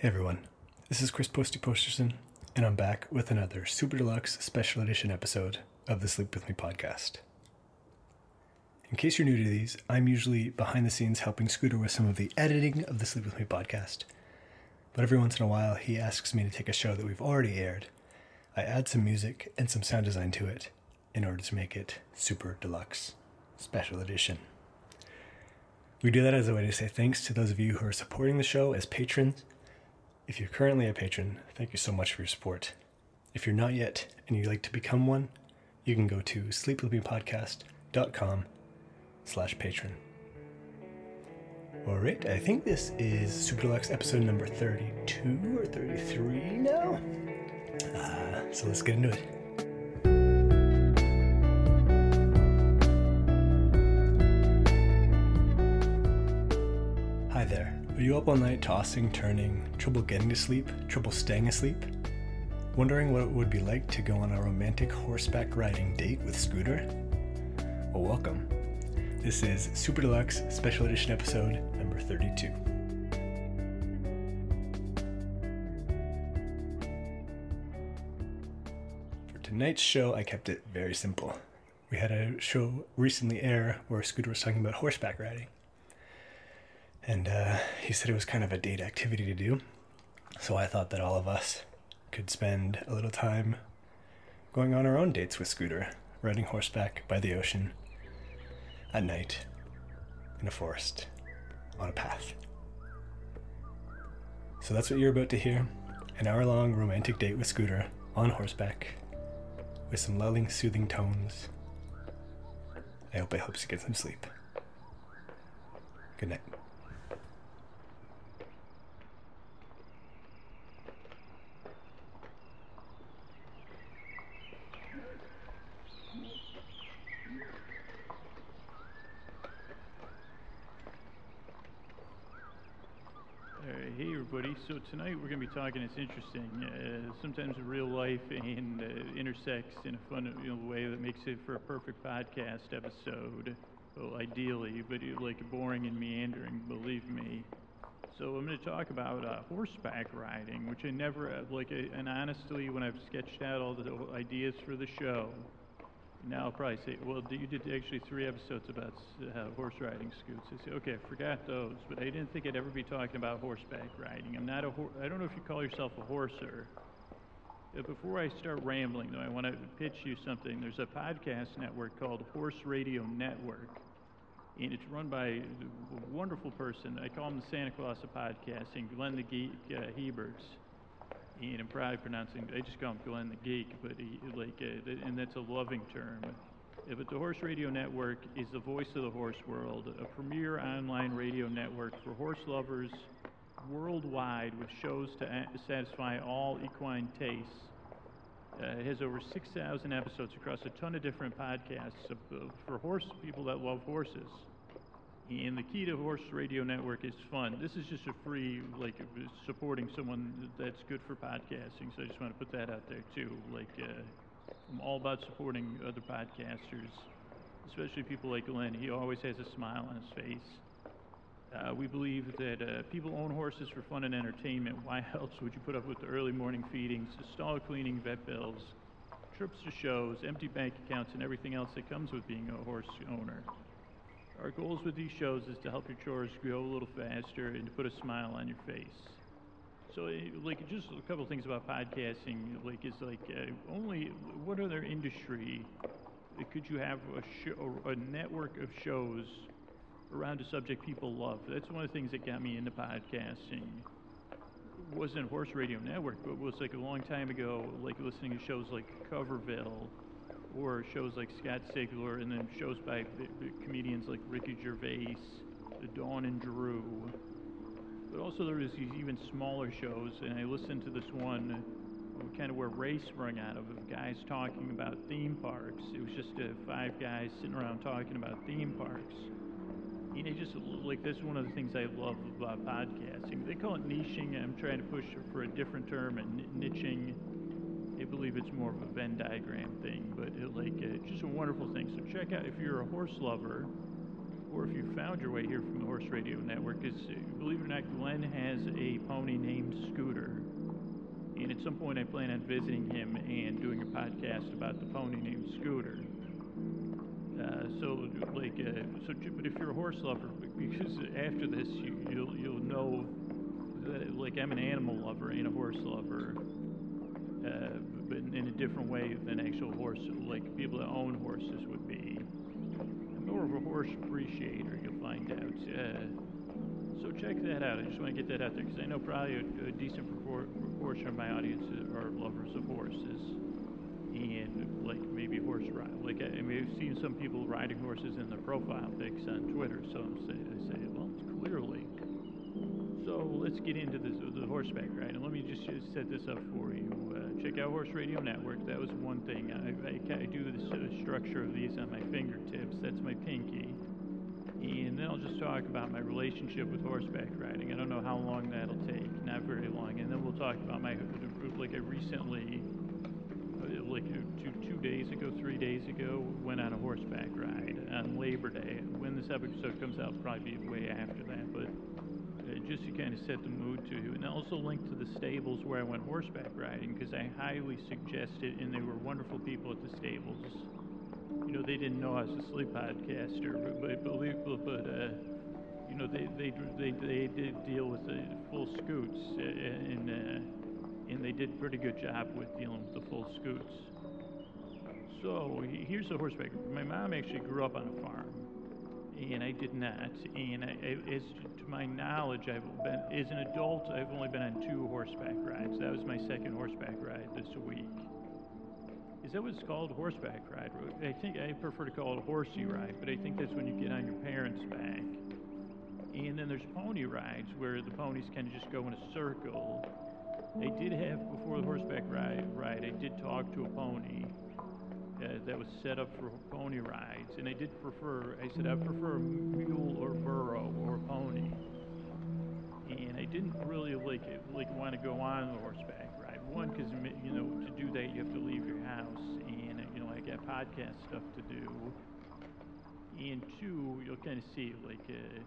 Hey everyone, this is Chris Posty Posterson, and I'm back with another Super Deluxe Special Edition episode of the Sleep With Me podcast. In case you're new to these, I'm usually behind the scenes helping Scooter with some of the editing of the Sleep With Me podcast. But every once in a while, he asks me to take a show that we've already aired. I add some music and some sound design to it in order to make it Super Deluxe Special Edition. We do that as a way to say thanks to those of you who are supporting the show as patrons if you're currently a patron, thank you so much for your support. If you're not yet and you'd like to become one, you can go to sleepwithmepodcast.com slash patron. Alright, I think this is Super Deluxe episode number 32 or 33 now. Uh, so let's get into it. Are you up all night tossing, turning, trouble getting to sleep, trouble staying asleep? Wondering what it would be like to go on a romantic horseback riding date with Scooter? Well, welcome. This is Super Deluxe Special Edition episode number 32. For tonight's show, I kept it very simple. We had a show recently air where Scooter was talking about horseback riding. And uh, he said it was kind of a date activity to do. So I thought that all of us could spend a little time going on our own dates with Scooter, riding horseback by the ocean at night in a forest on a path. So that's what you're about to hear an hour long romantic date with Scooter on horseback with some lulling, soothing tones. I hope it helps you get some sleep. Good night. Uh, hey everybody, so tonight we're going to be talking, it's interesting, uh, sometimes real life and uh, intersects in a fun you know, way that makes it for a perfect podcast episode, well ideally, but uh, like boring and meandering, believe me. So I'm going to talk about uh, horseback riding, which I never, uh, like, uh, and honestly, when I've sketched out all the ideas for the show, now I'll probably say, well, you did actually three episodes about uh, horse riding scoots. I say, okay, I forgot those, but I didn't think I'd ever be talking about horseback riding. I'm not a hor- I don't know if you call yourself a horser. Uh, before I start rambling, though, I want to pitch you something. There's a podcast network called Horse Radio Network, and it's run by a wonderful person. I call him the Santa Claus of podcasting, Glenn the Geek uh, Heberts and I'm probably pronouncing, I just call him Glenn the Geek, but he, like, uh, and that's a loving term. Uh, but the Horse Radio Network is the voice of the horse world, a premier online radio network for horse lovers worldwide with shows to a- satisfy all equine tastes. Uh, it has over 6,000 episodes across a ton of different podcasts for horse people that love horses. And the key to Horse Radio Network is fun. This is just a free, like, supporting someone that's good for podcasting. So I just want to put that out there too. Like, uh, I'm all about supporting other podcasters, especially people like Glenn. He always has a smile on his face. Uh, we believe that uh, people own horses for fun and entertainment. Why else would you put up with the early morning feedings, the stall cleaning, vet bills, trips to shows, empty bank accounts, and everything else that comes with being a horse owner? Our goals with these shows is to help your chores grow a little faster and to put a smile on your face. So, eh, like, just a couple things about podcasting, like, is like uh, only what other industry uh, could you have a show, a network of shows around a subject people love? That's one of the things that got me into podcasting. Wasn't Horse Radio Network, but was like a long time ago, like listening to shows like Coverville or shows like Scott Sigler, and then shows by b- comedians like Ricky Gervais, Dawn and Drew. But also there was these even smaller shows, and I listened to this one, kind of where Ray sprung out of, of guys talking about theme parks. It was just uh, five guys sitting around talking about theme parks. You know, just like that's one of the things I love about podcasting. They call it niching. I'm trying to push for a different term, and niching. Believe it's more of a Venn diagram thing, but it, like uh, just a wonderful thing. So check out if you're a horse lover, or if you found your way here from the Horse Radio Network. Because believe it or not, Glenn has a pony named Scooter. And at some point, I plan on visiting him and doing a podcast about the pony named Scooter. Uh, so, like, uh, so, but if you're a horse lover, because after this, you, you'll you'll know that, like, I'm an animal lover and a horse lover, uh, but in a different way than actual horse, like people that own horses would be. I'm more of a horse appreciator. You'll find out. Uh, so check that out. I just want to get that out there because I know probably a, a decent propor- proportion of my audience are lovers of horses and like maybe horse ride. Like I, I mean, I've seen some people riding horses in their profile pics on Twitter. So I'm saying, I say, well, clearly. So let's get into this, the horseback ride. And let me just, just set this up for you. Uh, check out Horse Radio Network. That was one thing. I, I, I do the uh, structure of these on my fingertips. That's my pinky. And then I'll just talk about my relationship with horseback riding. I don't know how long that'll take, not very long. And then we'll talk about my, like I recently, uh, like two, two days ago, three days ago, went on a horseback ride on Labor Day. When this episode comes out, probably be way after that, uh, just to kind of set the mood to you. And also link to the stables where I went horseback riding because I highly suggest it, and they were wonderful people at the stables you know, they didn't know I was a sleep podcaster, but, but but uh, you know, they they they they did deal with the full scoots, uh, and uh, and they did a pretty good job with dealing with the full scoots. So here's the horseback. My mom actually grew up on a farm, and I did not. And I, as to my knowledge, I've been as an adult, I've only been on two horseback rides. That was my second horseback ride this week. Is that what it's called? Horseback ride? I think I prefer to call it a horsey ride, but I think that's when you get on your parents' back. And then there's pony rides where the ponies kind of just go in a circle. I did have, before the horseback ride, ride I did talk to a pony uh, that was set up for pony rides. And I did prefer, I said, I prefer a mule or burro or pony. And I didn't really like, it, like want to go on the horseback ride. One, because, you know, to do that, you have to leave your house. And, you know, I got podcast stuff to do. And two, you'll kind of see, like, uh,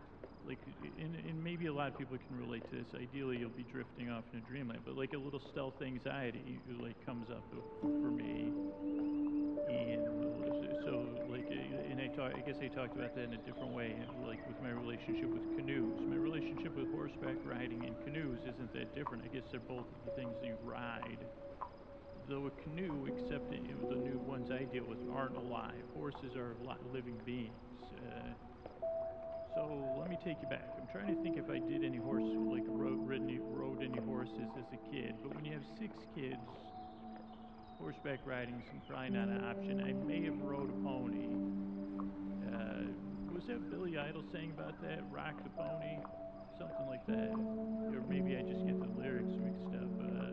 like, and, and maybe a lot of people can relate to this. Ideally, you'll be drifting off in a dreamland, but like a little stealth anxiety, like comes up for me. And so, like, and I talk, I guess I talked about that in a different way, like with my relationship with canoes. My relationship with horseback riding and canoes isn't that different. I guess they're both the things you ride. Though a canoe, except the new ones I deal with, aren't alive. Horses are living beings. Uh, so let me take you back. I'm trying to think if I did any horse, like rode, ridden, rode any horses as a kid. But when you have six kids, horseback riding is probably not an option. I may have rode a pony. Uh, was that Billy Idol saying about that? Rock the pony, something like that. Or maybe I just get the lyrics mixed up. Uh,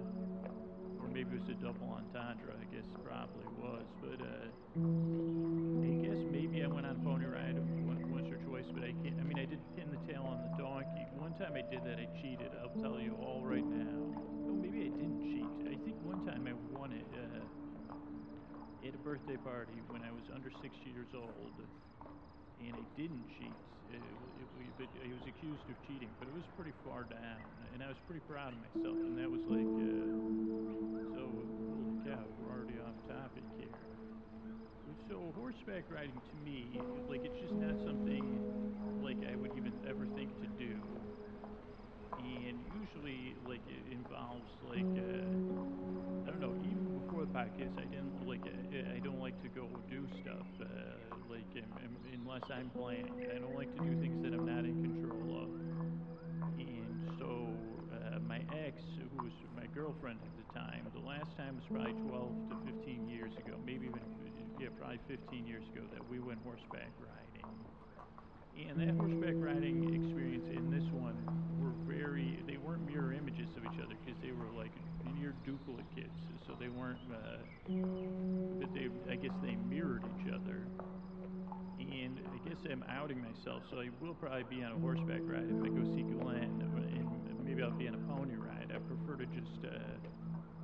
or maybe it was a double entendre. I guess probably was. But uh, I guess maybe I went on a pony ride once or twice. But I can't. I mean, I did pin the tail on the donkey. One time I did that. I cheated. I'll tell you all right now. Oh, maybe I didn't cheat. I think one time I won it uh, at a birthday party when I was under 60 years old, and I didn't cheat. It, it, I was accused of cheating, but it was pretty far down, and I was pretty proud of myself. And that was like, uh, so holy cow, we're already off topic here. So horseback riding to me, like it's just not something like I would even ever think to do and usually like it involves like uh, I don't know. Even before the podcast, I didn't like I, I don't like to go do stuff uh, like um, um, unless I'm planning. I don't like to do things that I'm not in control of. And so uh, my ex, who was my girlfriend at the time, the last time was probably 12 to 15 years ago, maybe even yeah, probably 15 years ago that we went horseback riding. And that horseback riding experience in this one very, they weren't mirror images of each other because they were like near duplicate kids. So they weren't, uh, but they, I guess they mirrored each other. And I guess I'm outing myself, so I will probably be on a horseback ride if I go see Glenn, and maybe I'll be on a pony ride. I prefer to just, uh,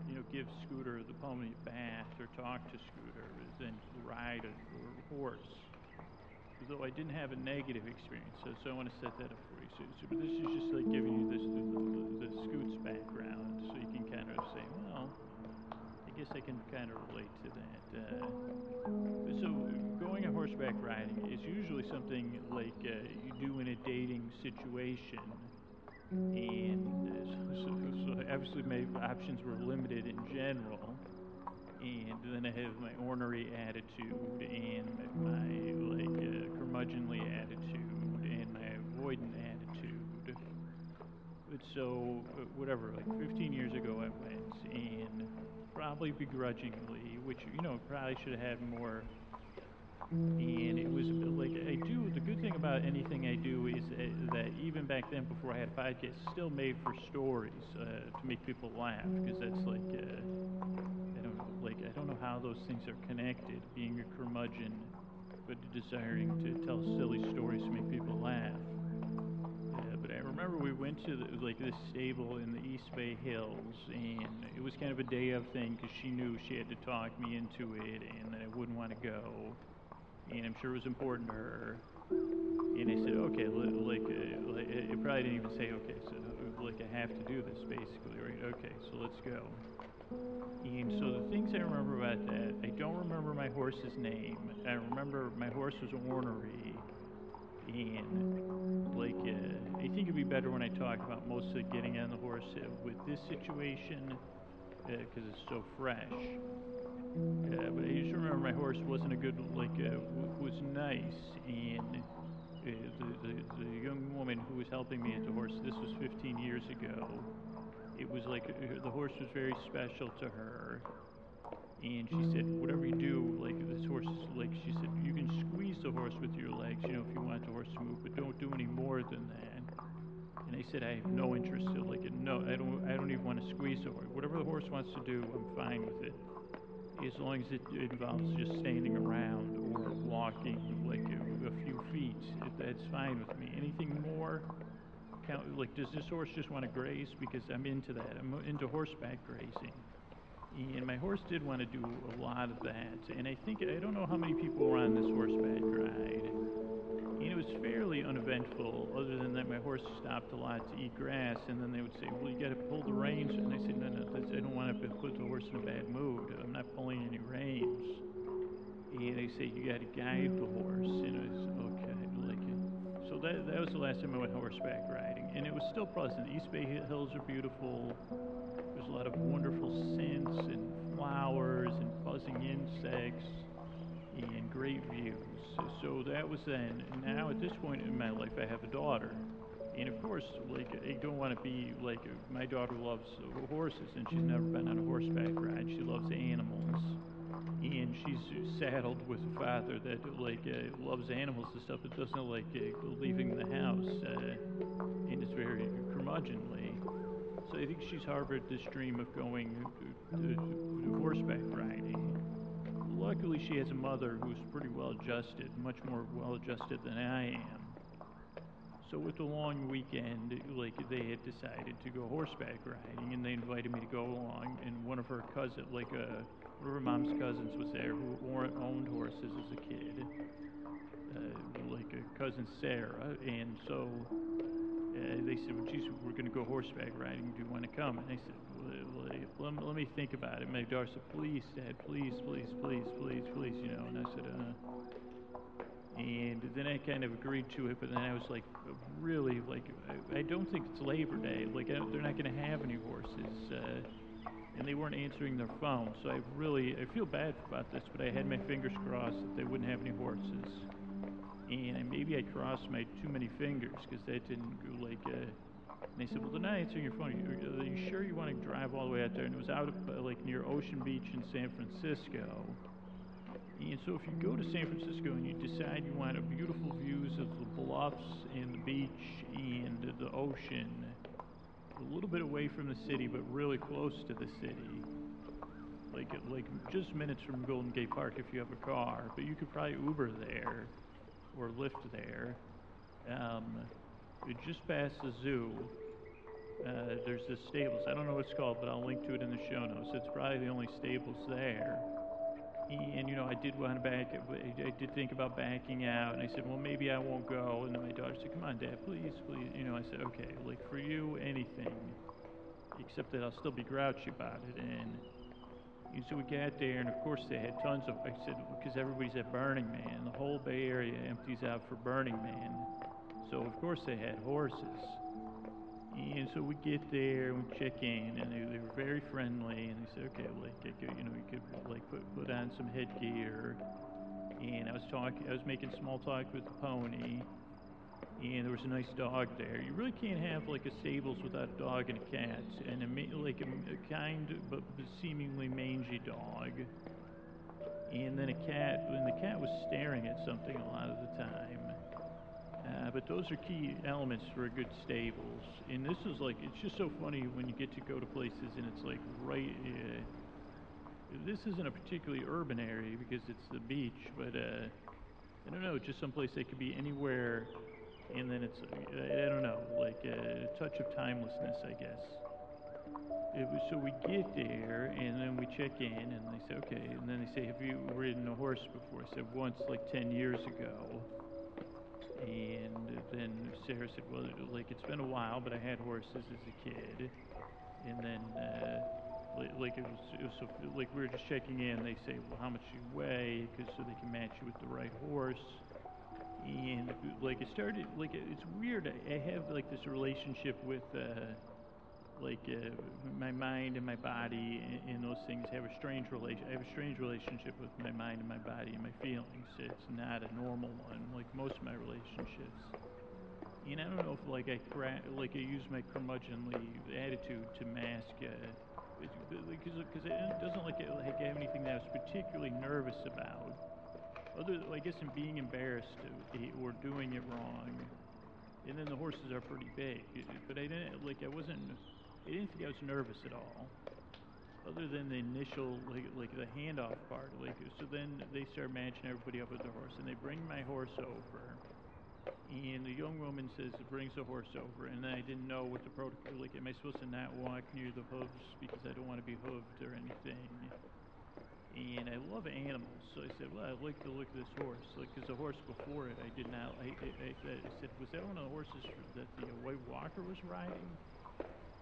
you know, give Scooter the pony bath or talk to Scooter than ride a, a horse though I didn't have a negative experience, so, so I want to set that up for you. So, so but this is just like giving you this the, the, the Scoots background, so you can kind of say, well, I guess I can kind of relate to that. Uh, so going on horseback riding is usually something like uh, you do in a dating situation, and uh, so, so, so obviously my options were limited in general. And then I have my ornery attitude and my like uh, curmudgeonly attitude and my avoidant attitude. But so, uh, whatever, like 15 years ago I went, and probably begrudgingly, which, you know, probably should have had more. And it was like, I do, the good thing about anything I do is uh, that even back then, before I had a podcast, still made for stories uh, to make people laugh, because that's like, uh, I don't know, like, I don't know how those things are connected, being a curmudgeon, but desiring to tell silly stories to make people laugh. But I remember we went to the, like this stable in the East Bay Hills, and it was kind of a day of thing because she knew she had to talk me into it, and that I wouldn't want to go, and I'm sure it was important to her. And I said, okay, li- like, uh, like it probably didn't even say, okay, so like I have to do this basically, right? Okay, so let's go. And so the things I remember about that, I don't remember my horse's name. I remember my horse was ornery, and like uh, I think it'd be better when I talk about mostly getting on the horse uh, with this situation because it's so fresh. Uh, but I just remember my horse wasn't a good like uh, was nice and. Uh, the, the, the young woman who was helping me at the horse, this was 15 years ago, it was like uh, the horse was very special to her and she said whatever you do like this horse is like she said you can squeeze the horse with your legs you know if you want the horse to move but don't do any more than that and i said i have no interest in like no i don't i don't even want to squeeze the horse whatever the horse wants to do i'm fine with it as long as it involves just standing around or walking like a, a few feet it, that's fine with me. Anything more? Count like does this horse just want to graze? Because i'm into that. I'm into horseback grazing and my horse did want to do a lot of that and i think i don't know how many people were on this horseback ride. And it was fairly uneventful other than that my horse stopped a lot to eat grass and then they would say well you got to pull the reins and i said no no i don't want to put the horse in a bad mood. I'm not pulling any reins. And they say you got to guide the horse and it was okay that, that was the last time I went horseback riding, and it was still pleasant. East Bay Hills are beautiful. There's a lot of wonderful scents and flowers and buzzing insects and great views. So that was then. Now at this point in my life, I have a daughter. And of course, like I don't want to be like my daughter loves horses, and she's never been on a horseback ride. She loves animals, and she's saddled with a father that like uh, loves animals and stuff, but doesn't like uh, leaving the house, uh, and is very curmudgeonly. So I think she's harbored this dream of going to, to, to horseback riding. Luckily, she has a mother who's pretty well adjusted, much more well adjusted than I am. So with the long weekend, like they had decided to go horseback riding, and they invited me to go along. And one of her cousin, like uh, one of her mom's cousins, was there who owned horses as a kid, uh, like a cousin Sarah. And so uh, they said, well, geez, we're going to go horseback riding. Do you want to come? And I said, well, let, me, let me think about it. My daughter said, please, Dad, please, please, please, please, please, you know. And I said, uh, and then I kind of agreed to it, but then I was like, really, like, I, I don't think it's Labor Day. Like, I, they're not going to have any horses. Uh, and they weren't answering their phone. So I really, I feel bad about this, but I had my fingers crossed that they wouldn't have any horses. And maybe I crossed my too many fingers because that didn't go like, uh, and they said, well, they're not answering your phone. Are you sure you want to drive all the way out there? And it was out of, like near Ocean Beach in San Francisco. And so if you go to San Francisco and you decide you want a beautiful views of the bluffs and the beach and the ocean, a little bit away from the city, but really close to the city, like like just minutes from Golden Gate Park if you have a car, but you could probably Uber there or Lyft there. Um, just past the zoo, uh, there's this stables. I don't know what it's called, but I'll link to it in the show notes. It's probably the only stables there and you know, I did want to back. I did think about backing out, and I said, well, maybe I won't go. And then my daughter said, come on, Dad, please, please. You know, I said, okay, like for you, anything, except that I'll still be grouchy about it. And And so we got there, and of course they had tons of. I said because everybody's at Burning Man, the whole Bay Area empties out for Burning Man. So of course they had horses. And so we get there and we check in, and they, they were very friendly. And they said, okay, like you know, you could like put put on some headgear. And I was talking, I was making small talk with the pony, and there was a nice dog there. You really can't have like a stables without a dog and a cat, and a like a, a kind but seemingly mangy dog. And then a cat, and the cat was staring at something a lot of the time. Uh, but those are key elements for a good stables. And this is like, it's just so funny when you get to go to places and it's like right. Uh, this isn't a particularly urban area because it's the beach, but uh, I don't know, just someplace that could be anywhere. And then it's, I don't know, like a touch of timelessness, I guess. It was, so we get there and then we check in and they say, okay. And then they say, have you ridden a horse before? I said, once, like 10 years ago. And then Sarah said, well, like it's been a while, but I had horses as a kid. And then, uh, like, it was, it was so, like we were just checking in. They say, well, how much you weigh, because so they can match you with the right horse. And like it started, like it's weird. I have like this relationship with, uh, like uh, my mind and my body and, and, those things have a strange relation. I have a strange relationship with my mind and my body and my feelings. It's not a normal one, like most of my relationships. And I don't know if like I cra- like I use my curmudgeonly attitude to mask. Uh, because because it doesn't like, it, like have anything that I was particularly nervous about. Other, I guess, in being embarrassed or doing it wrong. And then the horses are pretty big, but I didn't like. I wasn't. I didn't think I was nervous at all, other than the initial like like the handoff part. Like so, then they start matching everybody up with the horse, and they bring my horse over. And the young woman says, brings the horse over, and I didn't know what the protocol. Like, am I supposed to not walk near the hooves because I don't want to be hooved or anything? And I love animals, so I said, well, I'd like to look at this horse, like, because the horse before it, I did not. I, I, I, said, was that one of the horses that the uh, White Walker was riding?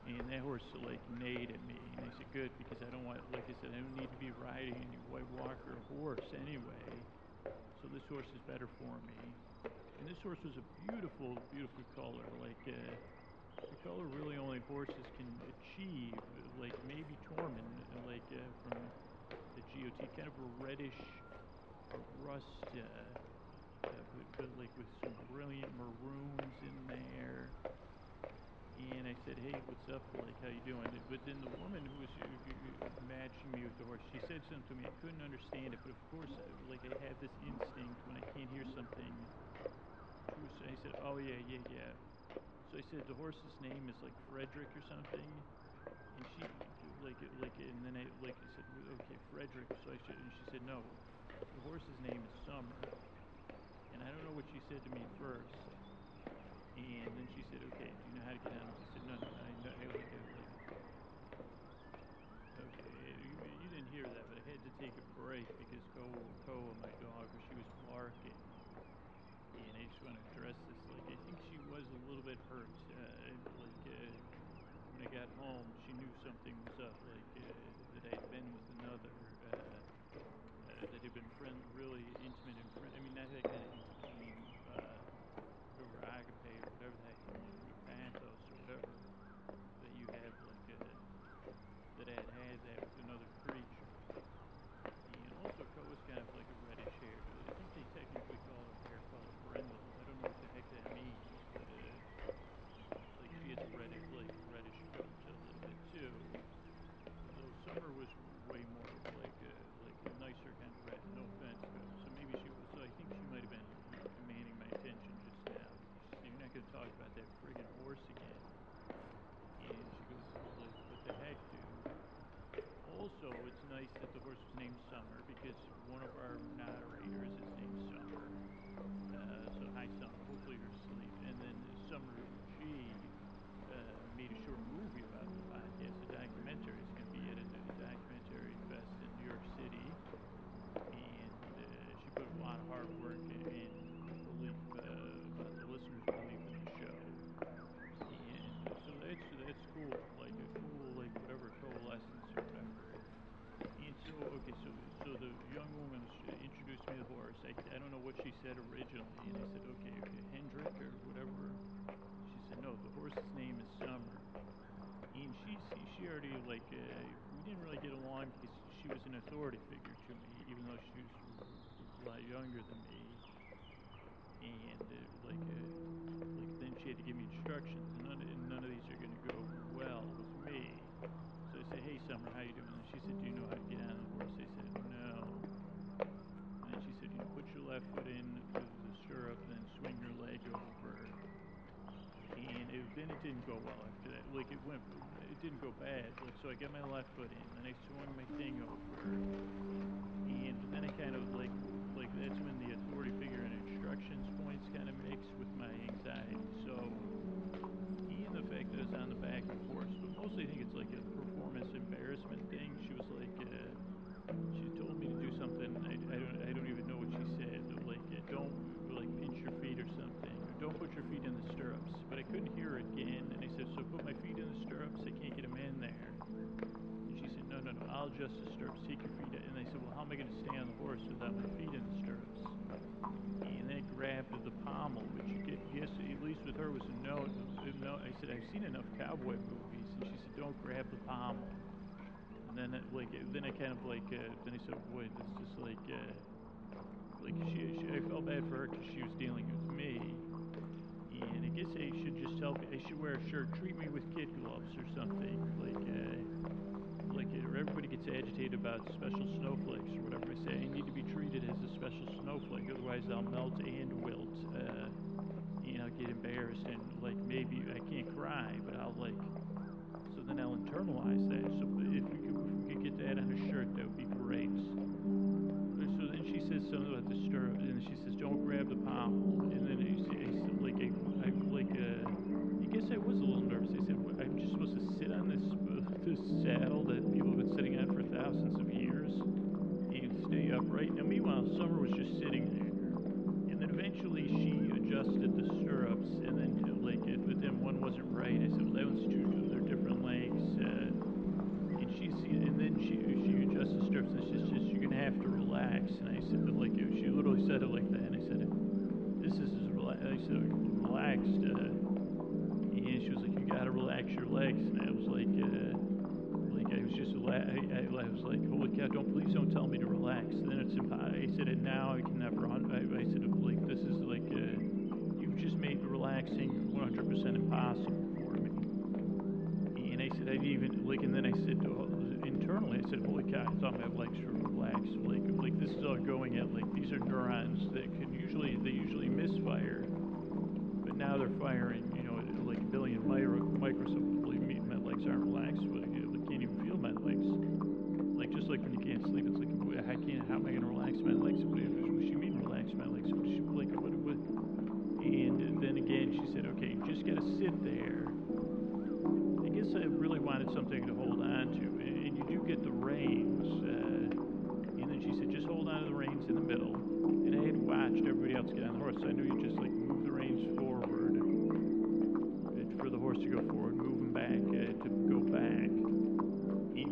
And that horse like neighed at me, and I said, good, because I don't want, like I said, I don't need to be riding any White Walker horse anyway. So this horse is better for me. And this horse was a beautiful, beautiful color. Like uh, the color really only horses can achieve. Like maybe Tormund, like uh, from the GOT, kind of a reddish rust, uh, uh, but, but, like with some brilliant maroons in there. And I said, "Hey, what's up? Like, how you doing?" But then the woman who was matching me with the horse, she said something to me. I couldn't understand it, but of course, like I have this instinct when I can't hear something I said, oh yeah, yeah, yeah. So I said the horse's name is like Frederick or something, and she like like and then I like I said okay Frederick. So I said and she said no, the horse's name is Summer, and I don't know what she said to me first, and then she said okay, do you know how to get on? I said no, no, I know I like I like. Okay, you, you didn't hear that, but I had to take a break because Koa, Koa, my dog, she was barking said originally. And I said, okay, okay, Hendrick or whatever. She said, no, the horse's name is Summer. And she, she already, like, uh, we didn't really get along because she was an authority figure to me, even though she was a lot younger than me. And, uh, like, uh, like, then she had to give me instructions, and none, and none of these are going to go well with me. So I said, hey, Summer, how you doing? Go well after that. Like it went, it didn't go bad. Like so, I got my left foot in, then I swung my thing over, and then I kind of like, like that's when the authority figure adjust the stirrups. Take your feet. And I said, well, how am I going to stay on the horse without my feet in the stirrups? And then I grabbed the pommel, which you guess at least with her was a note. I said, I've seen enough cowboy movies. And she said, don't grab the pommel. And then, it, like, then I kind of like, uh, then I said, boy, this is just like, uh, like she, she, I felt bad for her because she was dealing with me. And I guess I should just tell, I should wear a shirt, treat me with kid gloves or something. Like, uh, or everybody gets agitated about special snowflakes or whatever. I say I need to be treated as a special snowflake, otherwise I'll melt and wilt. Uh, and I'll get embarrassed and like maybe I can't cry, but I'll like so then I'll internalize that. So if we could, if we could get that on a shirt, that would be great. So then she says something about the stirrup, and she says, "Don't grab the pommel." And then I, I said, like, I, I like, uh, I guess I was a little nervous. I said, "I'm just supposed to sit on this this saddle that people have been sitting on for thousands of years and stay upright." Now, meanwhile, Summer was just sitting there. And then eventually she adjusted the stirrups, and then like, it, but then one wasn't right. I said, well, that one's too. They're different lengths. Uh, and she, and then she she adjusted the stirrups, and she just you're gonna have to relax. And I said, but like, she literally said it like that. And I said, this is as relaxed. I said, relaxed. Uh, and she was like, you gotta relax your legs. And I was like, uh, like I was just, I, I, I was like, holy cow! Don't please don't tell me to relax. then it's. I said, and now I can never. I, I said, like this is like, uh, you've just made relaxing 100% impossible for me. And I said, I even like, and then I said uh, internally, I said, holy cow! I thought my legs were relaxed. Like, like this is all going at like these are neurons that can usually they usually misfire but now they're firing, you know, like a billion micro, micro so believe me, my legs aren't relaxed, but just like when you can't sleep, it's like I can't. How am I going to relax my legs? What does she mean relax my legs? What she like? What, what? And then again, she said, okay, you just got to sit there. I guess I really wanted something to hold on to, and, and you do get the reins. Uh, and then she said, just hold on to the reins in the middle. And I had watched everybody else get on the horse, so I knew you just like move the reins forward uh, for the horse to go forward, move them back uh, to go back.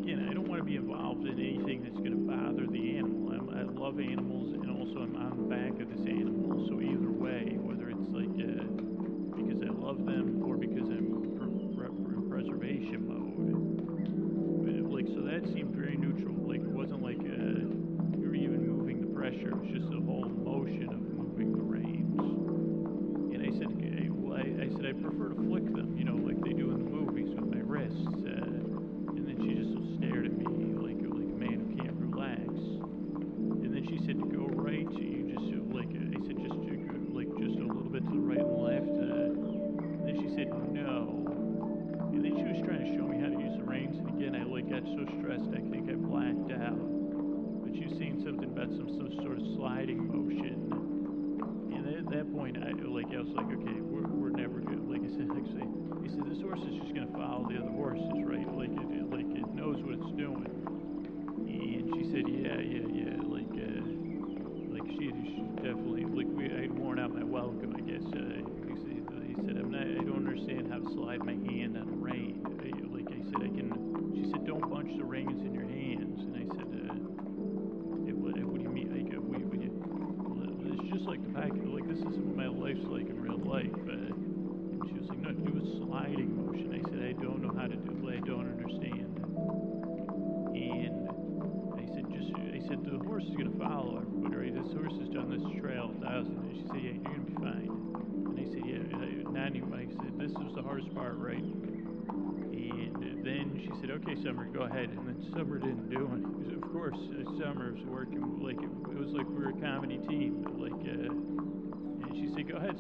Again, I don't want to be involved in anything that's going to bother the animal. I'm, I love animals, and also I'm on the back of this animal. So either way, whether it's like uh, because I love them or because I'm in preservation mode,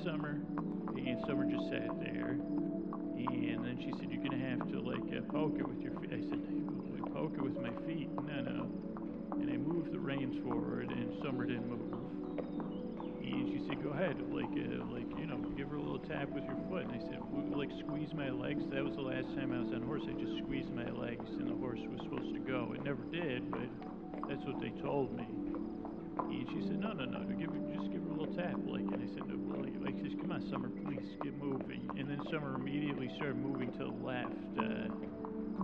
Summer. And Summer just sat there. And then she said, you're to have to, like, uh, poke it with your feet. I said, poke it with my feet. No, no. And I moved the reins forward, and Summer didn't move. And she said, "Go ahead, like, uh, like, you know, give her a little tap with your foot." And I said, "Like, squeeze my legs." That was the last time I was on horse. I just squeezed my legs, and the horse was supposed to go. It never did, but that's what they told me. And she said, "No, no, no, give just give a like." And I said, "No, like, like, come on, Summer, please get moving." And then Summer immediately started moving to the left. Uh,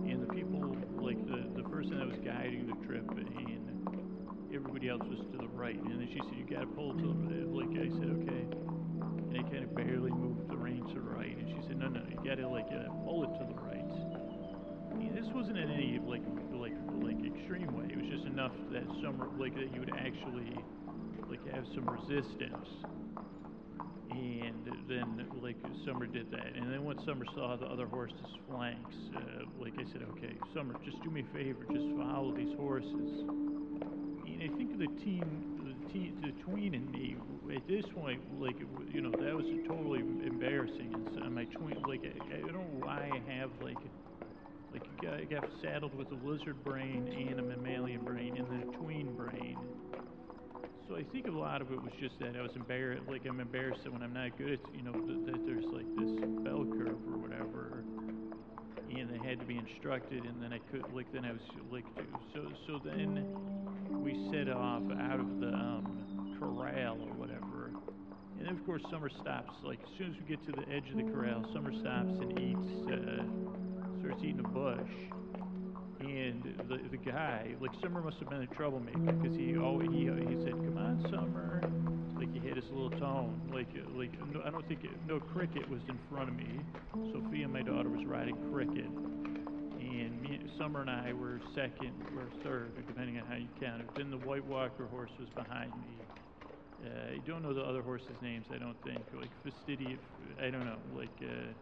and the people, like the, the person that was guiding the trip, and everybody else was to the right. And then she said, "You got to pull to the right." Like I said, "Okay." And I kind of barely moved the reins to the right, and she said, "No, no, you got to like uh, pull it to the right." And this wasn't in any like like like extreme way. It was just enough that summer like that you would actually like have some resistance and then like Summer did that, and then when Summer saw the other horse's flanks, uh, like I said, okay, Summer, just do me a favor, just follow these horses. And I think the team, the, teen, the tween and me, at this point, like you know, that was totally embarrassing. And so my tween, like I, I don't know why I have like. Like I got saddled with a lizard brain and a mammalian brain and then a tween brain so I think a lot of it was just that I was embarrassed, like I'm embarrassed that when I'm not good you know, th- that there's like this bell curve or whatever, and they had to be instructed, and then I could, like, then I was like, so so then we set off out of the um, corral or whatever, and then of course Summer stops, like as soon as we get to the edge of the corral, Summer stops and eats, uh, starts eating a bush and the the guy, like Summer must have been a troublemaker because he always he he said, "Come on, Summer," like he had his little tone, like like no, I don't think it, no cricket was in front of me. Sophia, my daughter, was riding cricket, and me, Summer and I were second or third, depending on how you count it. Then the White Walker horse was behind me. Uh, I don't know the other horses' names. I don't think like Fastidious. I don't know like. Uh,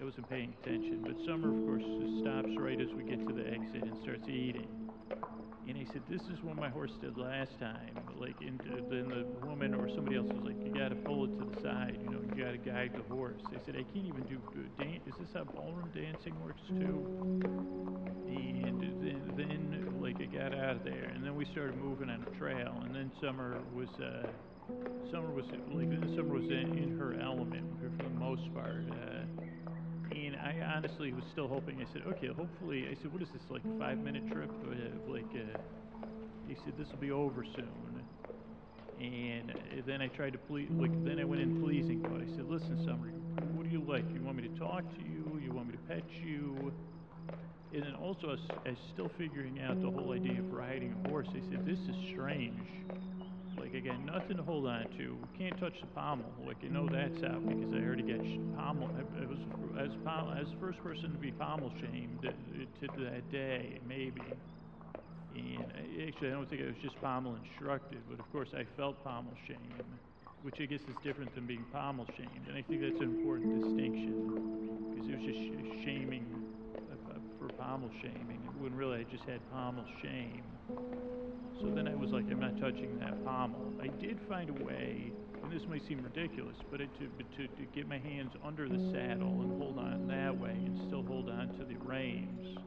I wasn't paying attention. But Summer, of course, stops right as we get to the exit and starts eating. And he said, "This is what my horse did last time." Like, and then the woman or somebody else was like, "You got to pull it to the side. You know, you got to guide the horse." They said, "I can't even do dance. Is this how ballroom dancing works too?" And then, then, like, I got out of there, and then we started moving on a trail. And then Summer was, uh, Summer was like, Summer was in, in her element for the most part. Uh, and I honestly was still hoping. I said, okay, hopefully. I said, what is this like a five minute trip? Uh, like, uh, he said this will be over soon. And uh, then I tried to please. Like, then I went in pleasing mode. I said, listen, Summer, what do you like? You want me to talk to you? You want me to pet you? And then also, I was, I was still figuring out the whole idea of riding a horse. I said, this is strange. Like again, nothing to hold on to. We Can't touch the pommel. Like you know that's out because I already got pommel. I, I was was, I was the first person to be pommel shamed uh, to, to that day, maybe. And I, actually, I don't think I was just pommel instructed, but of course I felt pommel shame, which I guess is different than being pommel shamed. And I think that's an important distinction pommel shaming when really I just had pommel shame. So then I was like, I'm not touching that pommel. I did find a way, and this might seem ridiculous, but it, to, to, to get my hands under the saddle and hold on that way and still hold on to the reins.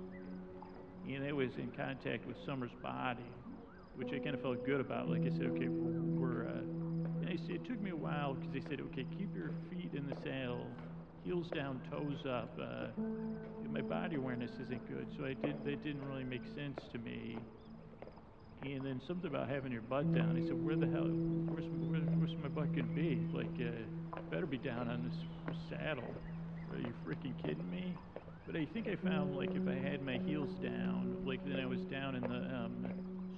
And it was in contact with Summer's body, which I kind of felt good about. Like I said, okay, we're, uh, and I said, it took me a while because they said, okay, keep your feet in the saddle, heels down, toes up. Uh, my body awareness isn't good, so I did, that didn't really make sense to me. And then something about having your butt down. He said, "Where the hell? Where's, where, where's my butt gonna be? Like, uh, better be down on this saddle. Are you freaking kidding me?" But I think I found like if I had my heels down, like then I was down in the um,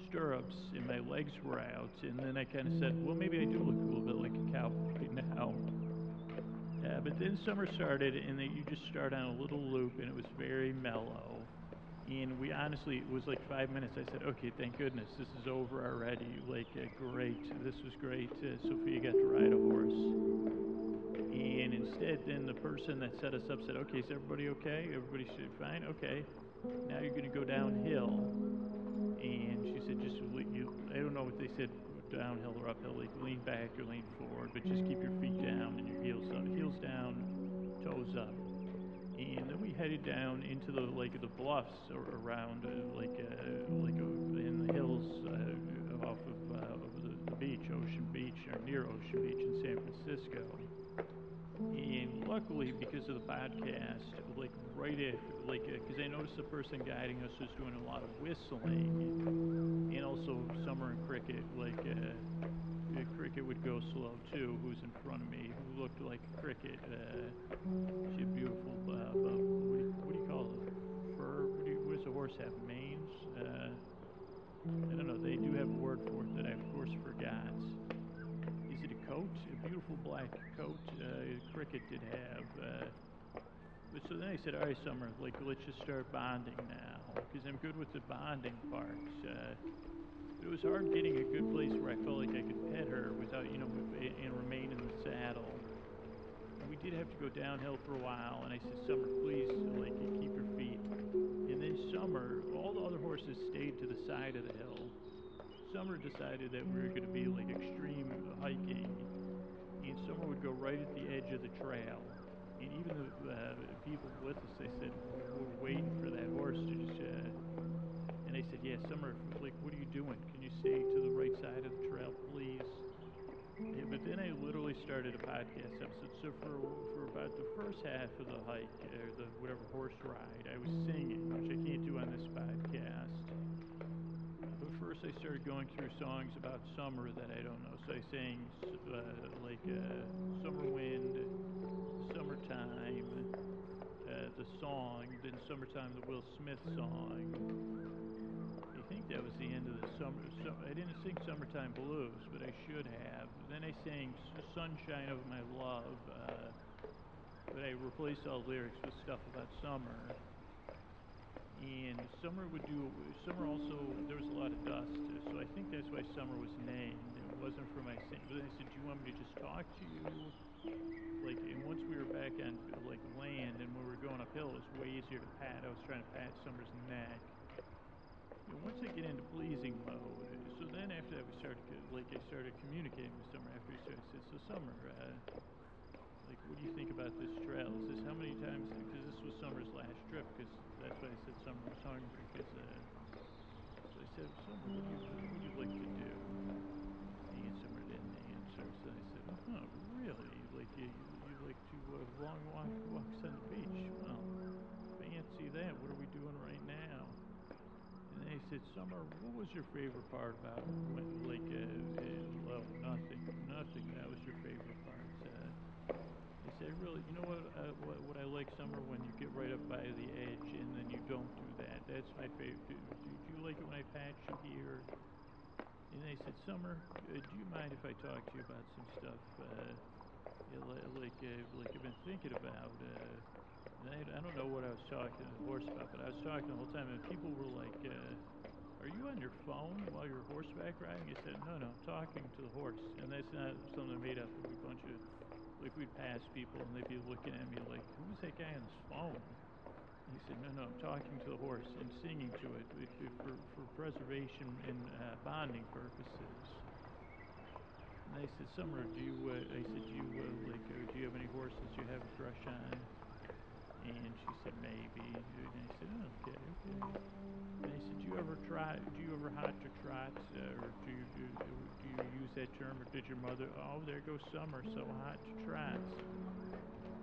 stirrups and my legs were out, and then I kind of said, "Well, maybe I do look a little bit like a cowboy now." Yeah, but then summer started, and then you just start on a little loop, and it was very mellow And we honestly, it was like five minutes. I said, okay, thank goodness, this is over already. Like, uh, great, this was great. Uh, Sophia got to ride a horse. And instead, then the person that set us up said, okay, is everybody okay? Everybody should fine? Okay. Now you're going to go downhill. And she said, just, you, I don't know what they said, downhill or uphill, lean back or lean forward, but just keep your feet down and your heels up. Heels down, toes up and then we headed down into the like the bluffs or around uh, like uh, like uh, in the hills uh, off of, uh, of the, the beach, Ocean Beach, or near Ocean Beach in San Francisco. And luckily, because of the podcast, like right after, like, because I noticed the person guiding us was doing a lot of whistling, and also Summer and Cricket, like, uh, uh, Cricket would go slow too, who's in front of me, who looked like cricket. Uh, she had beautiful, uh, what, do you, what do you call it? Fur? What, do you, what does a horse have? Manes? Uh, I don't know. They do have a word for it that I, of course, forgot. Coat? A beautiful black coat? Uh, cricket did have. Uh, but so then I said, all right, Summer, like, let's just start bonding now, because I'm good with the bonding parts. Uh, it was hard getting a good place where I felt like I could pet her without, you know, and remain in the saddle. We did have to go downhill for a while, and I said, Summer, please, like, keep your feet. And then Summer, all the other horses stayed to the side of the hill. Summer decided that we were going to be like extreme hiking, and Summer would go right at the edge of the trail. And even the uh, people with us, they said, we're waiting for that horse to just. Uh, and they said, yeah, Summer, like, what are you doing? Can you stay to the right side of the trail, please? Yeah, but then I literally started a podcast episode. So for for about the first half of the hike, or the whatever horse ride, I was singing, which I can't do on this podcast. First, I started going through songs about summer that I don't know. So I sang uh, like uh, "Summer Wind," "Summertime," uh, the song, then "Summertime," the Will Smith song. I think that was the end of the summer. So, I didn't sing "Summertime Blues," but I should have. Then I sang "Sunshine of My Love," uh, but I replaced all the lyrics with stuff about summer and summer would do summer also there was a lot of dust so i think that's why summer was named. It wasn't for my sing but then i said do you want me to just talk to you? Like and once we were back on like land and we were going uphill it was way easier to pat i was trying to pat summer's neck. Know, once I get into pleasing mode, so then after that we started, like I started communicating with Summer after we started, I said, so Summer, uh, what do you think about this trail? He says, how many times, because this was Summer's last trip, because that's why I said Summer was hungry, because, uh, so I said, Summer, what do you, what you like to do? And Summer didn't answer, so I said, huh, really? Like, you, you like to uh, long walk, walks on the beach? Well, fancy that. What are we doing right now? And they said, Summer, what was your favorite part about when, like, uh, uh, well, nothing, nothing. That was your said, really, you know what, uh, what, what I like, Summer, when you get right up by the edge and then you don't do that. That's my favorite. Do, do, do you like it when I pat you here? And they said, Summer, uh, do you mind if I talk to you about some stuff? Uh, yeah, li- like, uh, like I've been thinking about. Uh, I, I don't know what I was talking to the horse about, but I was talking the whole time, and people were like, uh, "Are you on your phone while you're horseback riding?" I said, "No, no, I'm talking to the horse." And that's not something made up. It'd be a bunch of like we'd pass people, and they'd be looking at me like, "Who's that guy on his phone?" He said, "No, no, I'm talking to the horse and singing to it if for, for preservation and uh, bonding purposes." And they said, Summer, do you, uh, I said, do you, uh, like, uh, do you have any horses you have a crush on? And she said, maybe. And I said, oh, okay, okay. And I said, do you ever try, do you ever hot to trot, uh, or do you, do, do you use that term, or did your mother, oh, there goes Summer, so hot to trot.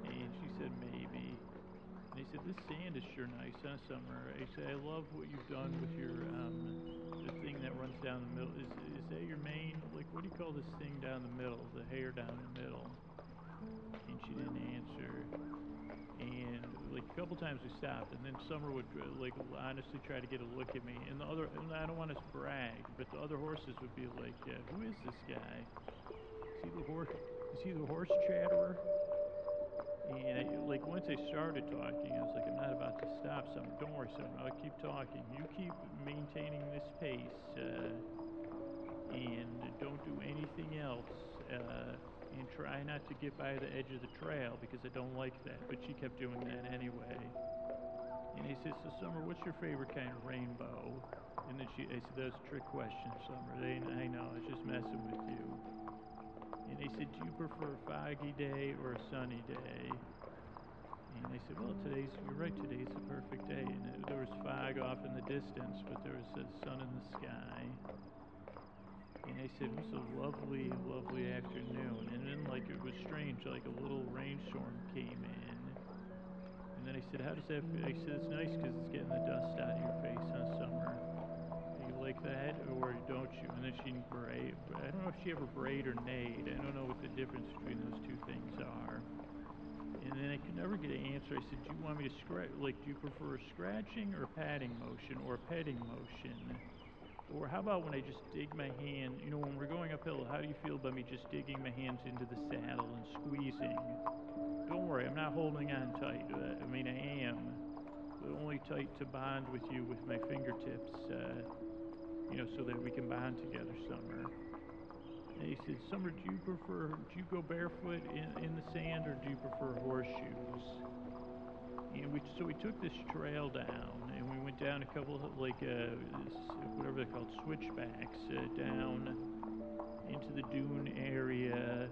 And she said, maybe. And he said, this sand is sure nice, huh, Summer? I said, I love what you've done with your, um, the thing that runs down the middle. Is, is that your mane, like, what do you call this thing down the middle, the hair down the middle? And she didn't answer. And, like, a couple times we stopped, and then Summer would, like, honestly try to get a look at me. And the other, and I don't want to brag, but the other horses would be like, uh, who is this guy? Is he the horse, is he the horse chatterer? And I, like once I started talking, I was like, I'm not about to stop. Summer, don't worry, Summer. I'll keep talking. You keep maintaining this pace, uh, and don't do anything else. Uh, and try not to get by the edge of the trail because I don't like that. But she kept doing that anyway. And he says, So, Summer, what's your favorite kind of rainbow? And then she, I said, That's a trick question, Summer. They, I know, I was just messing with you. And they said, Do you prefer a foggy day or a sunny day? And they said, Well, today's, you're right, today's a perfect day. And there was fog off in the distance, but there was the sun in the sky. And they said, It was a lovely, lovely afternoon. And then, like, it was strange, like a little rainstorm came in. And then I said, How does that feel? I said, It's nice because it's getting the dust out of your face in the summer. Do you like that or don't you? And then she brayed. I don't know if she ever brayed or naid. I don't know what the difference between those two things are. And then I could never get an answer. I said, Do you want me to scratch? Like, do you prefer a scratching or patting motion or a petting motion? Or how about when I just dig my hand? You know, when we're going uphill, how do you feel about me just digging my hands into the saddle and squeezing? Don't worry, I'm not holding on tight. Uh, I mean, I am, but only tight to bond with you with my fingertips, uh, you know, so that we can bond together, Summer. And he said, Summer, do you prefer, do you go barefoot in, in the sand or do you prefer horseshoes? And we, so we took this trail down down a couple of, like, uh, whatever they're called, switchbacks, uh, down into the dune area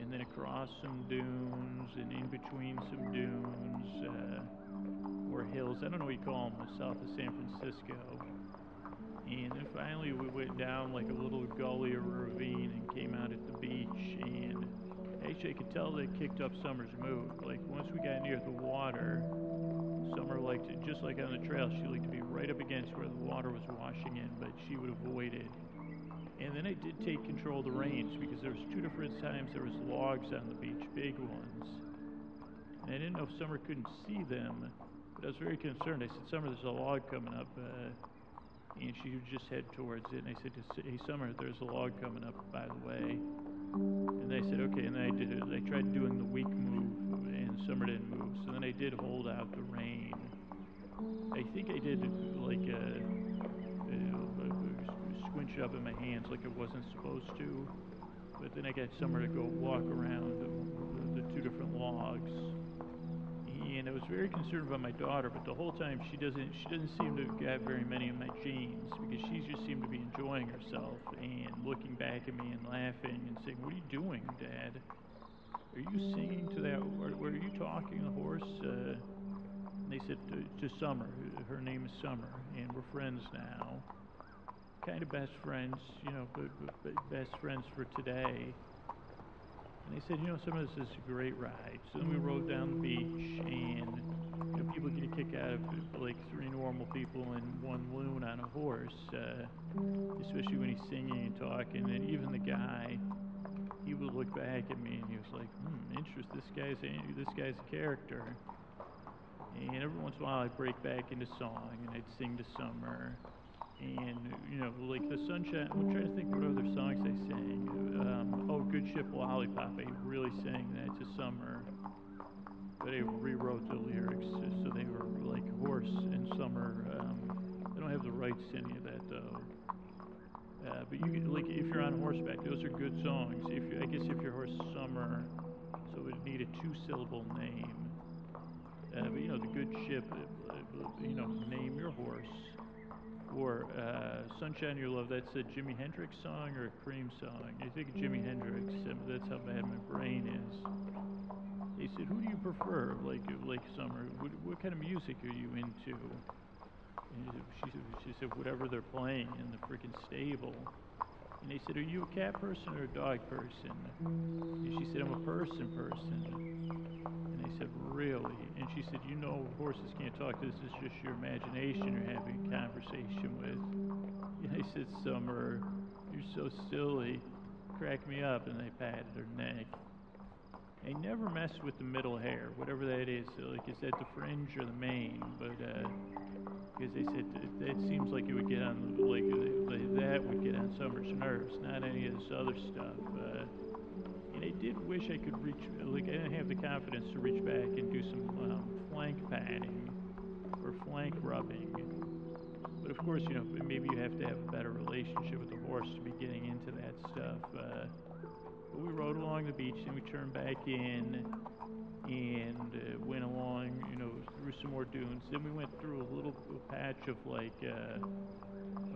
and then across some dunes and in between some dunes uh, or hills. I don't know what you call them, south of San Francisco. And then finally we went down like a little gully or ravine and came out at the beach. And actually, I could tell they kicked up Summer's mood. Like once we got near the water, Summer liked it, just like on the trail, she liked to be right up against where the water was washing in, but she would avoid it. And then I did take control of the reins because there was two different times there was logs on the beach, big ones. And I didn't know if Summer couldn't see them, but I was very concerned. I said, Summer, there's a log coming up. Uh, and she would just head towards it. And I said, Hey, Summer, there's a log coming up, by the way. And they said, Okay. And I did it. I tried doing the weak move, and Summer didn't move. So then I did hold out the rein. I think I did like a. Squinch up in my hands like I wasn't supposed to, but then I got Summer to go walk around the, the two different logs, and I was very concerned about my daughter. But the whole time she doesn't she doesn't seem to get very many of my genes because she just seemed to be enjoying herself and looking back at me and laughing and saying, "What are you doing, Dad? Are you singing to that? Or were you talking to the horse?" Uh, and they said to, to Summer. Her name is Summer, and we're friends now kind of best friends, you know, but, but, best friends for today. And they said, you know, some of this is a great ride. So then we rode down the beach, and you know, people get a kick out of like three normal people and one loon on a horse, uh, especially when he's singing and talking. And even the guy, he would look back at me and he was like, "Hmm, interest. This guy's a, this guy's a character." And every once in a while, I'd break back into song and I'd sing to Summer and you know, like the sunshine. I'm trying to think what other songs they sang. Um, oh, Good Ship Lollipop. I really sang that to Summer, but I rewrote the lyrics so they were like horse and summer. Um, I don't have the rights to any of that though. Uh, but you can, like if you're on horseback, those are good songs. If you, I guess if your horse is summer, so it would need a two-syllable name. Uh, but you know, the good ship. You know, name your horse or uh, Sunshine Your Love, that's a Jimi Hendrix song or a Cream song? I think Jimi Hendrix, that's how bad my brain is. He said, who do you prefer, like, like Summer? What, what kind of music are you into? She, said, whatever they're playing in the freaking stable. And they said, are you a cat person or a dog person? And she said, I'm a person person. And I said, really? And she said, you know horses can't talk. This is just your imagination you're having a conversation with. And I said, Summer, you're so silly. Crack me up. And they patted her neck. I never mess with the middle hair, whatever that is. So, like, is that the fringe or the mane? But, uh, because they said that, that seems like it would get on, like, that would get on Summer's nerves, not any of this other stuff. Uh, And I did wish I could reach, like, I didn't have the confidence to reach back and do some um, flank patting or flank rubbing. But of course, you know, maybe you have to have a better relationship with the horse to be getting into that stuff. Uh, but we rode along the beach and we turned back in and uh, went along, you know, through some more dunes. Then we went through a little patch of like uh,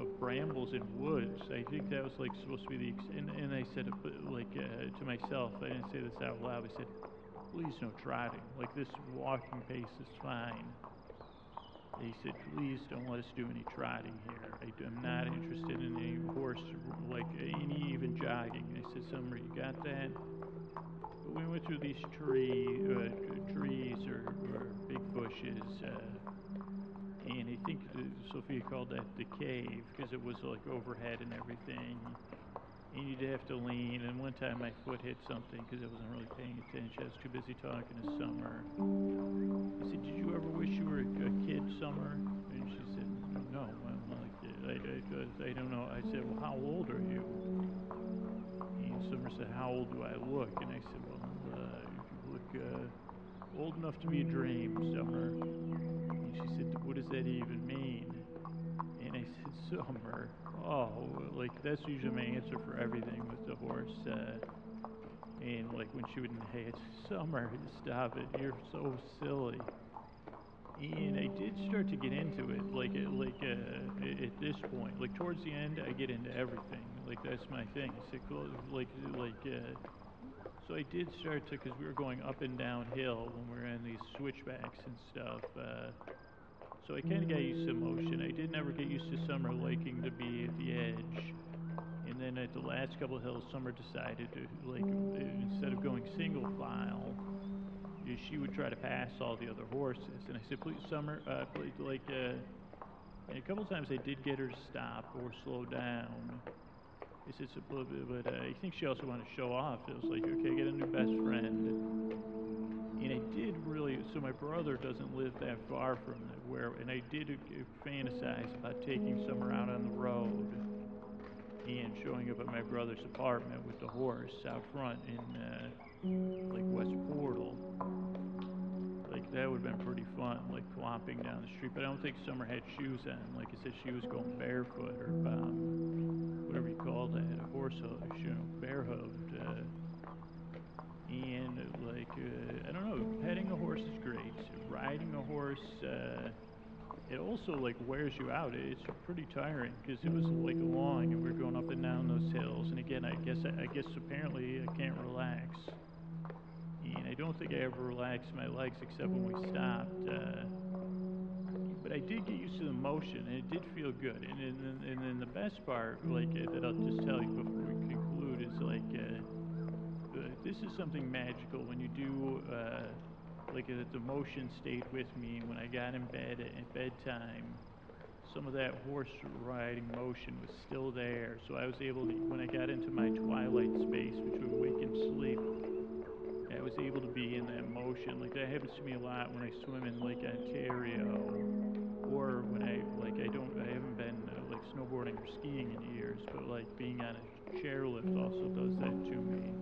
of brambles and woods. I think that was like supposed to be the. Ex- and, and I said, uh, like uh, to myself, I didn't say this out loud. I said, please no trotting. Like this walking pace is fine. He said, please don't let us do any trotting here. I, am not interested in any horse, like any even jogging. I said, Summer, you got that? But we went through these tree, uh, trees or, or, big bushes, uh, and I think Sophia called that the cave because it was like overhead and everything. And you'd have to lean. And one time my foot hit something because I wasn't really paying attention. I was too busy talking to Summer. I said, "Did you ever wish you were a, a kid, Summer?" And she said, "No." I'm like, I, I, I don't know. I said, "Well, how old are you?" And Summer said, "How old do I look?" And I said, "Well, uh, you look uh, old enough to be a dream, Summer." And she said, "What does that even mean?" "Summer." Oh, like that's usually my answer for everything with the horse. Uh, and like when she would neigh it, Summer, stop it, you're so silly. And I did start to get into it, like like uh, at this point, like towards the end, I get into everything. Like that's my thing. It's like like uh, so I did start to, because we were going up and down hill when we were in these switchbacks and stuff. Uh, so I kind of got used to motion. I did never get used to Summer liking to be at the edge. And then at the last couple of hills, Summer decided to, like, instead of going single file, she would try to pass all the other horses. And I said, please, Summer, uh, please, like, uh, and a couple of times I did get her to stop or slow down. I said, but, but uh, I think she also wanted to show off. It was like, okay, get a new best friend. And I did really, so my brother doesn't live that far from where, and I did fantasize about taking Summer out on the road and showing up at my brother's apartment with the horse out front in uh, like West Portal. That would have been pretty fun, like clomping down the street. But I don't think Summer had shoes on. Like I said, she was going barefoot or um, whatever you call that, a horse hoof, you know, bare hooved. Uh, and like uh, I don't know, petting a horse is great. Riding a horse. Uh, it also like wears you out. It's pretty tiring because it was like long and we are going up and down those hills. And again, I guess I guess apparently I can't relax. And I don't think I ever relaxed my legs except when we stopped. Uh, but I did get used to the motion and it did feel good. And and, and then the best part, like uh, that I'll just tell you before we conclude, is like uh, this is something magical when you do uh, like the motion stayed with me when I got in bed at bedtime. Some of that horse riding motion was still there, so I was able to, when I got into my twilight space between wake and sleep, I was able to be in that motion. Like that happens to me a lot when I swim in Lake Ontario, or when I like I don't I haven't been uh, like snowboarding or skiing in years, but like being on a chairlift also does that to me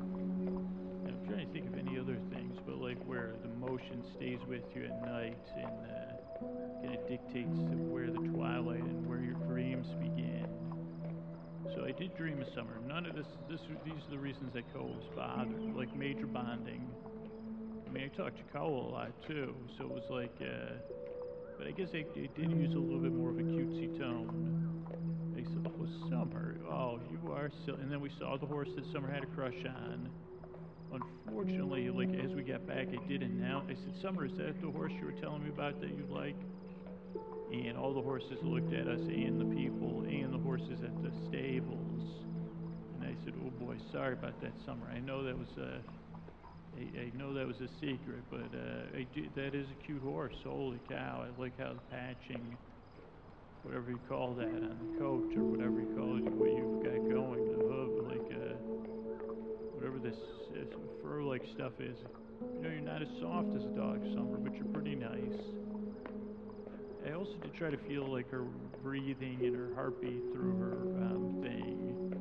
And I'm trying to think of any other things, but like where the motion stays with you at night and uh, kind of dictates where the twilight and where your dreams begin. So I did dream of summer. None of this, this these are the reasons that Cole was bothered, like major bonding. I mean, I talked to Cole a lot too, so it was like, uh, but I guess I, I did use a little bit more of a cutesy tone. I said, oh, Summer, oh, you are silly. And then we saw the horse that Summer had a crush on unfortunately, like as we got back, I did announce. I said, "Summer, is that the horse you were telling me about that you like?" And all the horses looked at us, and the people, and the horses at the stables. And I said, "Oh boy, sorry about that, Summer. I know that was a, I, I know that was a secret, but uh, do, that is a cute horse. Holy cow! I like how the patching." whatever you call that on the coat or whatever you call it, what you've got going, the hoof, like uh, whatever this fur-like stuff is. You know, you're not as soft as a dog, Summer, but you're pretty nice. I also did try to feel like her breathing and her heartbeat through her um, thing.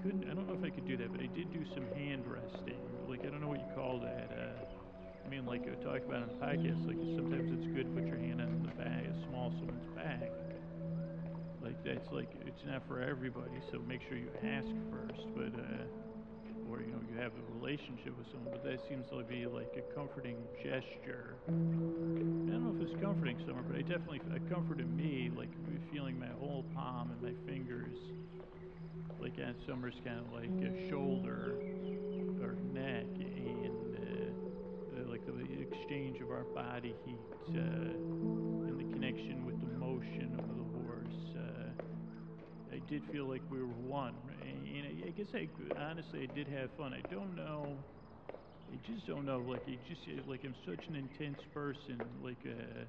couldn't. I don't know if I could do that, but I did do some hand resting. Like I don't know what you call that. Uh, I mean, like I talk about on the podcast. Like sometimes it's good to put your hand on the back, a small someone's back. Like that's like it's not for everybody. So make sure you ask first. But uh, or you know you have a relationship with someone. But that seems to be like a comforting gesture. I don't know if it's comforting someone, but it definitely it comforted me. Like feeling my whole palm and my fingers like on Summer's kind of like a shoulder or neck and uh, like the exchange of our body heat uh, and the connection with the motion of the horse. Uh, I did feel like we were one, I, guess I honestly I did have fun. I don't know. I just don't know. Like I just like I'm such an intense person. Like uh,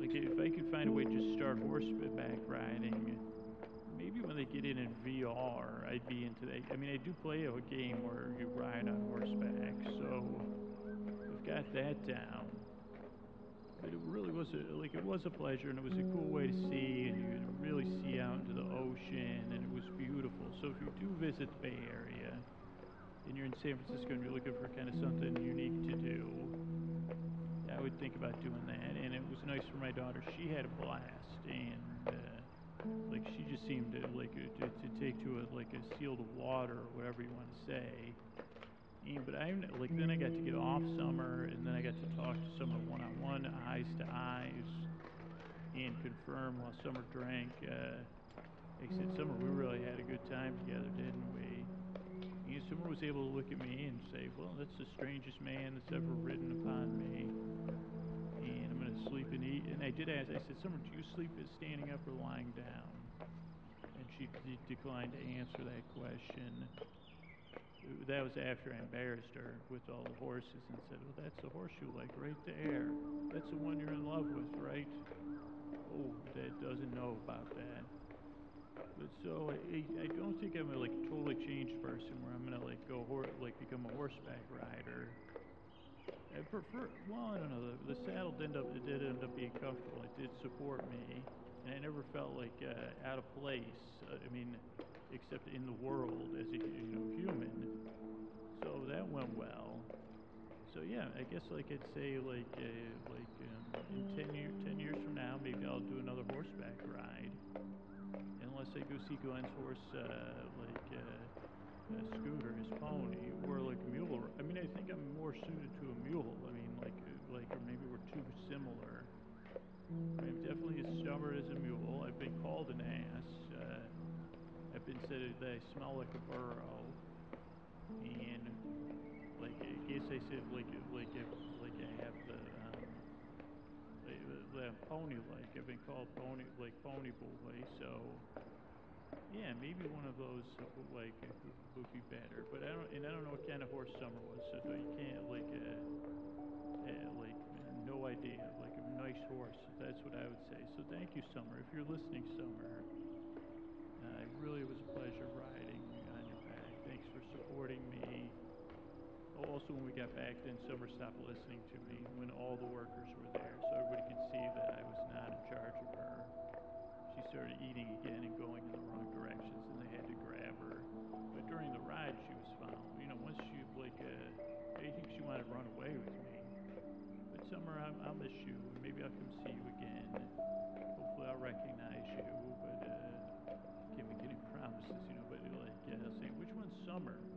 like if I could find a way to start horseback riding maybe when they get it in VR, I'd be into that. I mean, I do play a game where you ride on horseback, so I've got that down. But it really was a, like it was a pleasure, and it was a cool way to see, and you could really see out into the ocean, and it was beautiful. So if you do visit the Bay Area, and you're in San Francisco, and you're looking for kind of something unique to do, I would think about doing that. And it was nice for my daughter; she had a blast, and. Uh, like she just seemed to like to, to take to it like a seal to water or whatever you want to say. But I like then I got to get off Summer, and then I got to talk to Summer one on one, eyes to eyes, and confirm while Summer drank. Uh, said, Summer, we really had a good time together, didn't we? And Summer was able to look at me and say, "Well, that's the strangest man that's ever ridden upon me." and I'm going to sleep and eat. And I did ask, I said, Summer, do you sleep standing up or lying down? And she declined to answer that question. That was after I embarrassed her with all the horses and said, Well, that's the horseshoe leg right there. That's the one you're in love with, right? Oh, Dad doesn't know about that. But so I, I don't think I'm a like totally changed person where I'm gonna like go hor- like become a horseback rider. I prefer. Well, I don't know. The, the saddle did end up. It did end up being comfortable. It did support me, and I never felt like uh, out of place. I mean, except in the world as a you know human. So that went well. So yeah, I guess like I'd say like uh, like um, in ten year ten years from now, maybe I'll do another horseback ride. Unless I go see Glenn's horse, uh, like. Uh, a scooter, his pony, or like a mule. I mean, I think I'm more suited to a mule. I mean, like, like, or maybe we're too similar. I'm definitely as stubborn as a mule. I've been called an ass. That I smell like a burro, and like, I guess I said like, like, if, like I have the. Um, the pony like I've been called pony like pony boy so yeah, maybe one of those like would be better. But I don't, and I don't know what kind of horse Summer was, so you can't like, uh, uh, like no idea. Like a nice horse, that's what I would say. So thank you, Summer. If you're listening, Summer, uh, it really was a pleasure riding on your back. Thanks for supporting me. Also, when we got back, then Summer stopped listening to me when all the workers were there, so everybody could see that I was not in charge of her she started eating again and going in the wrong Summer?